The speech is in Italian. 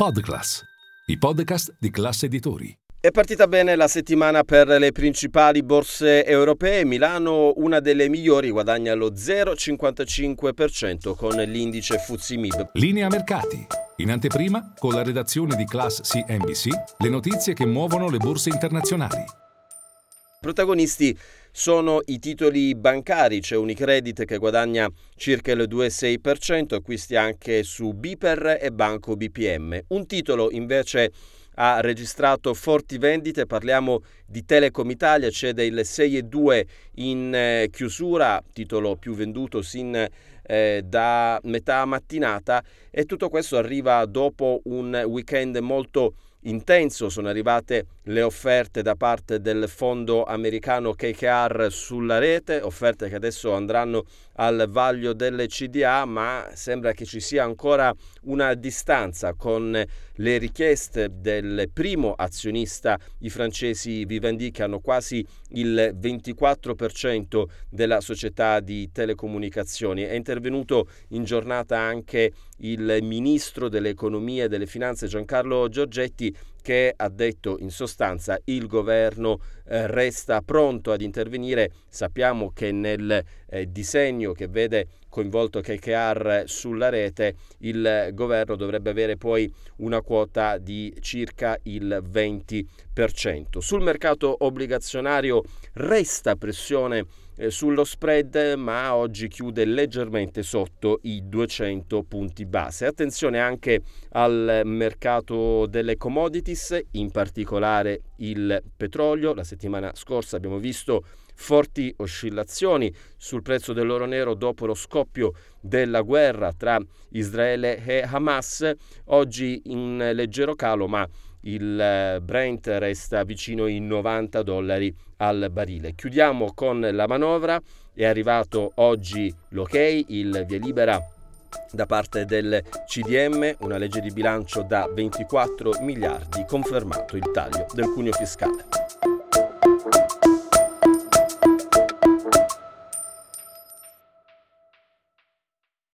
Podclass, i podcast di classe editori. È partita bene la settimana per le principali borse europee. Milano, una delle migliori, guadagna lo 0,55% con l'indice FTSE MIB. Linea mercati. In anteprima, con la redazione di Class CNBC, le notizie che muovono le borse internazionali. Protagonisti sono i titoli bancari, c'è Unicredit che guadagna circa il 2,6%, acquisti anche su Biper e Banco BPM. Un titolo invece ha registrato forti vendite, parliamo di Telecom Italia, cede il 6,2 in eh, chiusura, titolo più venduto sin eh, da metà mattinata e tutto questo arriva dopo un weekend molto intenso sono arrivate le offerte da parte del fondo americano KKR sulla rete, offerte che adesso andranno al vaglio delle CDA, ma sembra che ci sia ancora una distanza con le richieste del primo azionista, i francesi Vivendi, che hanno quasi il 24% della società di telecomunicazioni. È intervenuto in giornata anche il ministro dell'economia e delle finanze Giancarlo Giorgetti che ha detto in sostanza il governo eh, resta pronto ad intervenire. Sappiamo che nel eh, disegno che vede coinvolto KKR sulla rete, il governo dovrebbe avere poi una quota di circa il 20%. Sul mercato obbligazionario resta pressione eh, sullo spread, ma oggi chiude leggermente sotto i 200 punti base. Attenzione anche al mercato delle commodities, in particolare il petrolio. La settimana scorsa abbiamo visto forti oscillazioni sul prezzo dell'oro nero dopo lo scoppio della guerra tra Israele e Hamas, oggi in leggero calo, ma il eh, Brent resta vicino ai 90 dollari al barile. Chiudiamo con la manovra, è arrivato oggi l'ok, il via libera da parte del CDM, una legge di bilancio da 24 miliardi, confermato il taglio del cuneo fiscale.